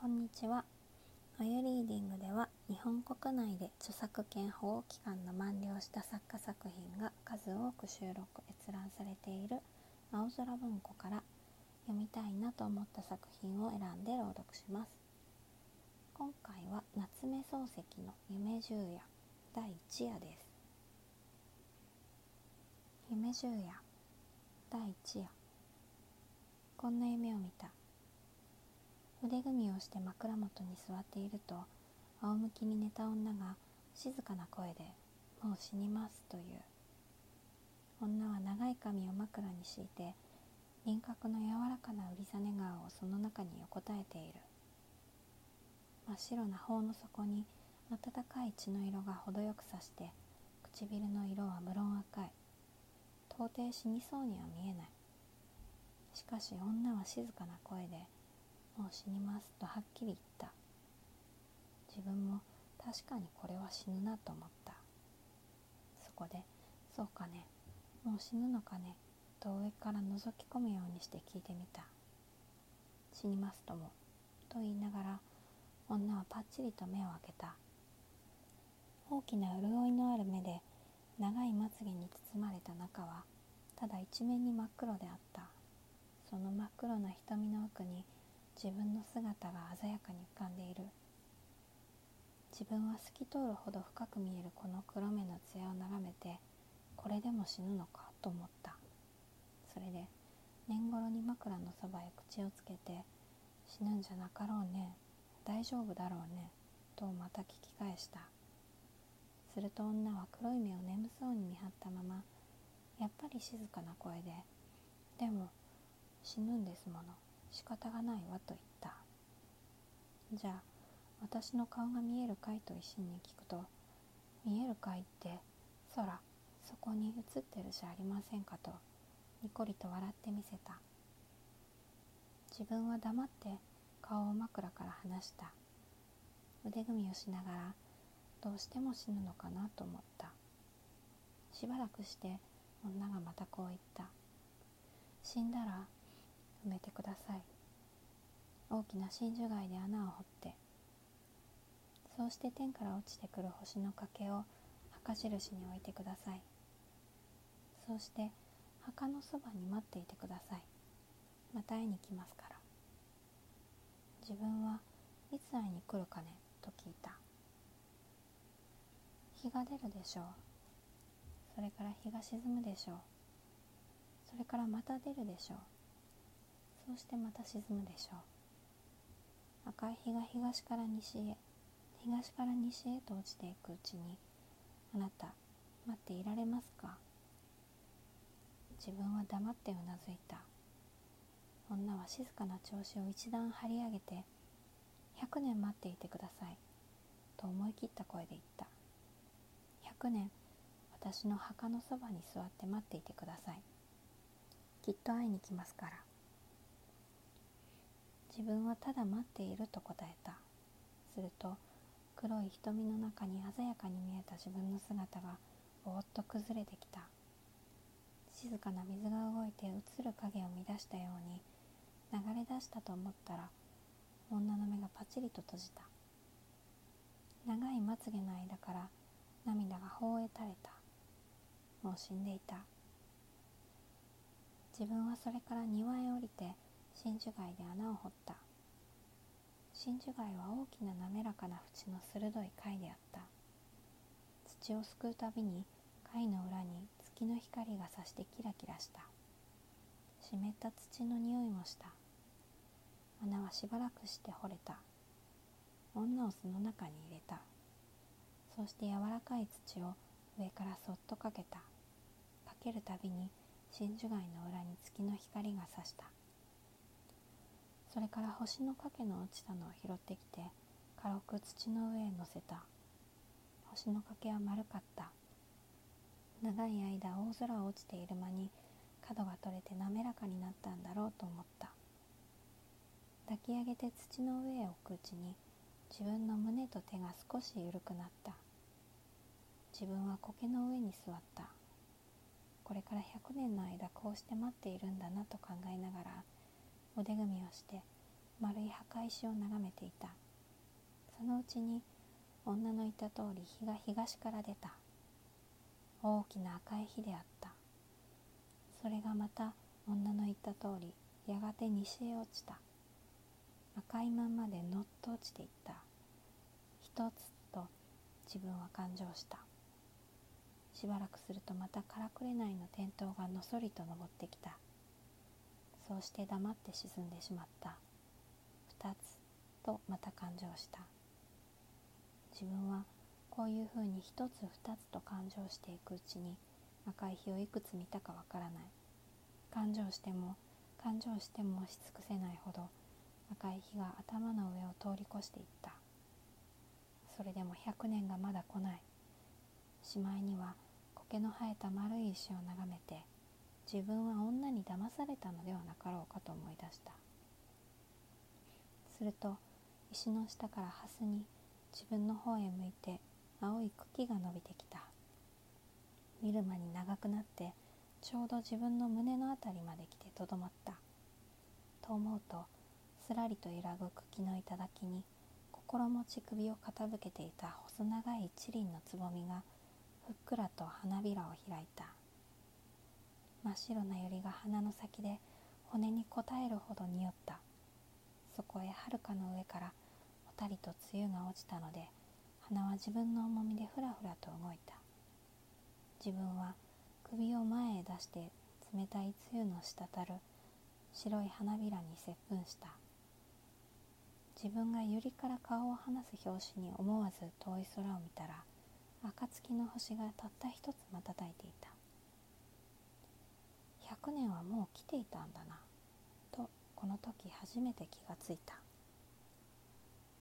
こんにちは。あゆリーディングでは日本国内で著作権保護期間の満了した作家作品が数多く収録閲覧されている青空文庫から読みたいなと思った作品を選んで朗読します。今回は夏目漱石の夢十夜第1夜です。夢十夜第1夜こんな夢を見た。腕組みをして枕元に座っていると仰向きに寝た女が静かな声で「もう死にます」という。女は長い髪を枕に敷いて輪郭の柔らかなうりざね顔をその中に横たえている。真っ白な頬の底に暖かい血の色が程よくさして唇の色は無論赤い。到底死にそうには見えない。しかし女は静かな声で「もう死にますとはっきり言った。自分も確かにこれは死ぬなと思った。そこで「そうかねもう死ぬのかね」と上から覗き込むようにして聞いてみた「死にますとも」と言いながら女はパッチリと目を開けた。大きな潤いのある目で長いまつげに包まれた中はただ一面に真っ黒であった。その真っ黒な瞳の奥に自分の姿が鮮やかに浮かんでいる。自分は透き通るほど深く見えるこの黒目の艶を眺めてこれでも死ぬのかと思った。それで年頃に枕のそばへ口をつけて死ぬんじゃなかろうね大丈夫だろうねとまた聞き返した。すると女は黒い目を眠そうに見張ったままやっぱり静かな声で「でも死ぬんですもの。仕方がないわと言った。じゃあ私の顔が見えるかいと一心に聞くと見えるかいって空そこに映ってるじゃありませんかとにこりと笑ってみせた。自分は黙って顔を枕から離した。腕組みをしながらどうしても死ぬのかなと思った。しばらくして女がまたこう言った。死んだら埋めてください。大きな真珠貝で穴を掘ってそうして天から落ちてくる星の欠けを墓印に置いてください。そうして墓のそばに待っていてください。また会いに来ますから。自分はいつ会いに来るかね？と聞いた。日が出るでしょう。それから日が沈むでしょう。それからまた出るでしょう。そしてまた沈むでしょう？赤い日が東から西へ東から西へと落ちていくうちにあなた待っていられますか？自分は黙ってうなずいた。女は静かな調子を一段張り上げて100年待っていてくださいと思い切った声で言った。100年私の墓のそばに座って待っていてください。きっと会いに来ますから。自分はただ待っていると答えた。すると黒い瞳の中に鮮やかに見えた自分の姿がぼーっと崩れてきた。静かな水が動いて映る影を乱したように流れ出したと思ったら女の目がパチリと閉じた。長いまつげの間から涙が頬へ垂れた。もう死んでいた。自分はそれから庭へ降りて真珠貝で穴を掘った。真珠貝は大きな滑らかな縁の鋭い貝であった。土をすくうたびに貝の裏に月の光がさしてキラキラした。湿った土の匂いもした。穴はしばらくして掘れた。女をその中に入れた。そして柔らかい土を上からそっとかけた。かけるたびに真珠貝の裏に月の光がさした。それから星の影の落ちたのを拾ってきて軽く土の上へ乗せた。星の影は丸かった。長い間大空を落ちている間に角が取れて滑らかになったんだろうと思った。抱き上げて土の上へ置くうちに自分の胸と手が少し緩くなった。自分は苔の上に座った。これから100年の間こうして待っているんだなと考えながら腕組みをして丸い墓石を眺めていた。そのうちに女の言った通り日が東から出た。大きな赤い火であった。それがまた女の言った通りやがて西へ落ちた。赤いまんまでのっと落ちていった。一つと自分は感情した。しばらくするとまたからくれないの点灯がのそりと登ってきた。そうして黙って沈んでしまった。二つとまた感情した。自分はこういうふうに一つ二つと感情していくうちに赤い日をいくつ見たかわからない。感情しても感情してもし尽くせないほど赤い日が頭の上を通り越していった。それでも100年がまだ来ない。しまいには苔の生えた丸い石を眺めて自分は女に騙されたのではなかろうかと思い出した。すると石の下からハスに自分の方へ向いて青い茎が伸びてきた。見る間に長くなってちょうど自分の胸のあたりまで来てとどまった。と思うとすらりと揺らぐ茎の頂に心持ち首を傾けていた細長い一輪のつぼみがふっくらと花びらを開いた。真っ白な百合が鼻の先で骨に応えるほど匂った。そこへはるかの上からたりと梅雨が落ちたので鼻は自分の重みでふらふらと動いた。自分は首を前へ出して冷たい梅雨の滴る白い花びらに接吻した。自分が百合から顔を離す拍子に思わず遠い空を見たら暁の星がたった一つ瞬いていた。100年はもう来ていたんだな。とこの時初めて気がついた。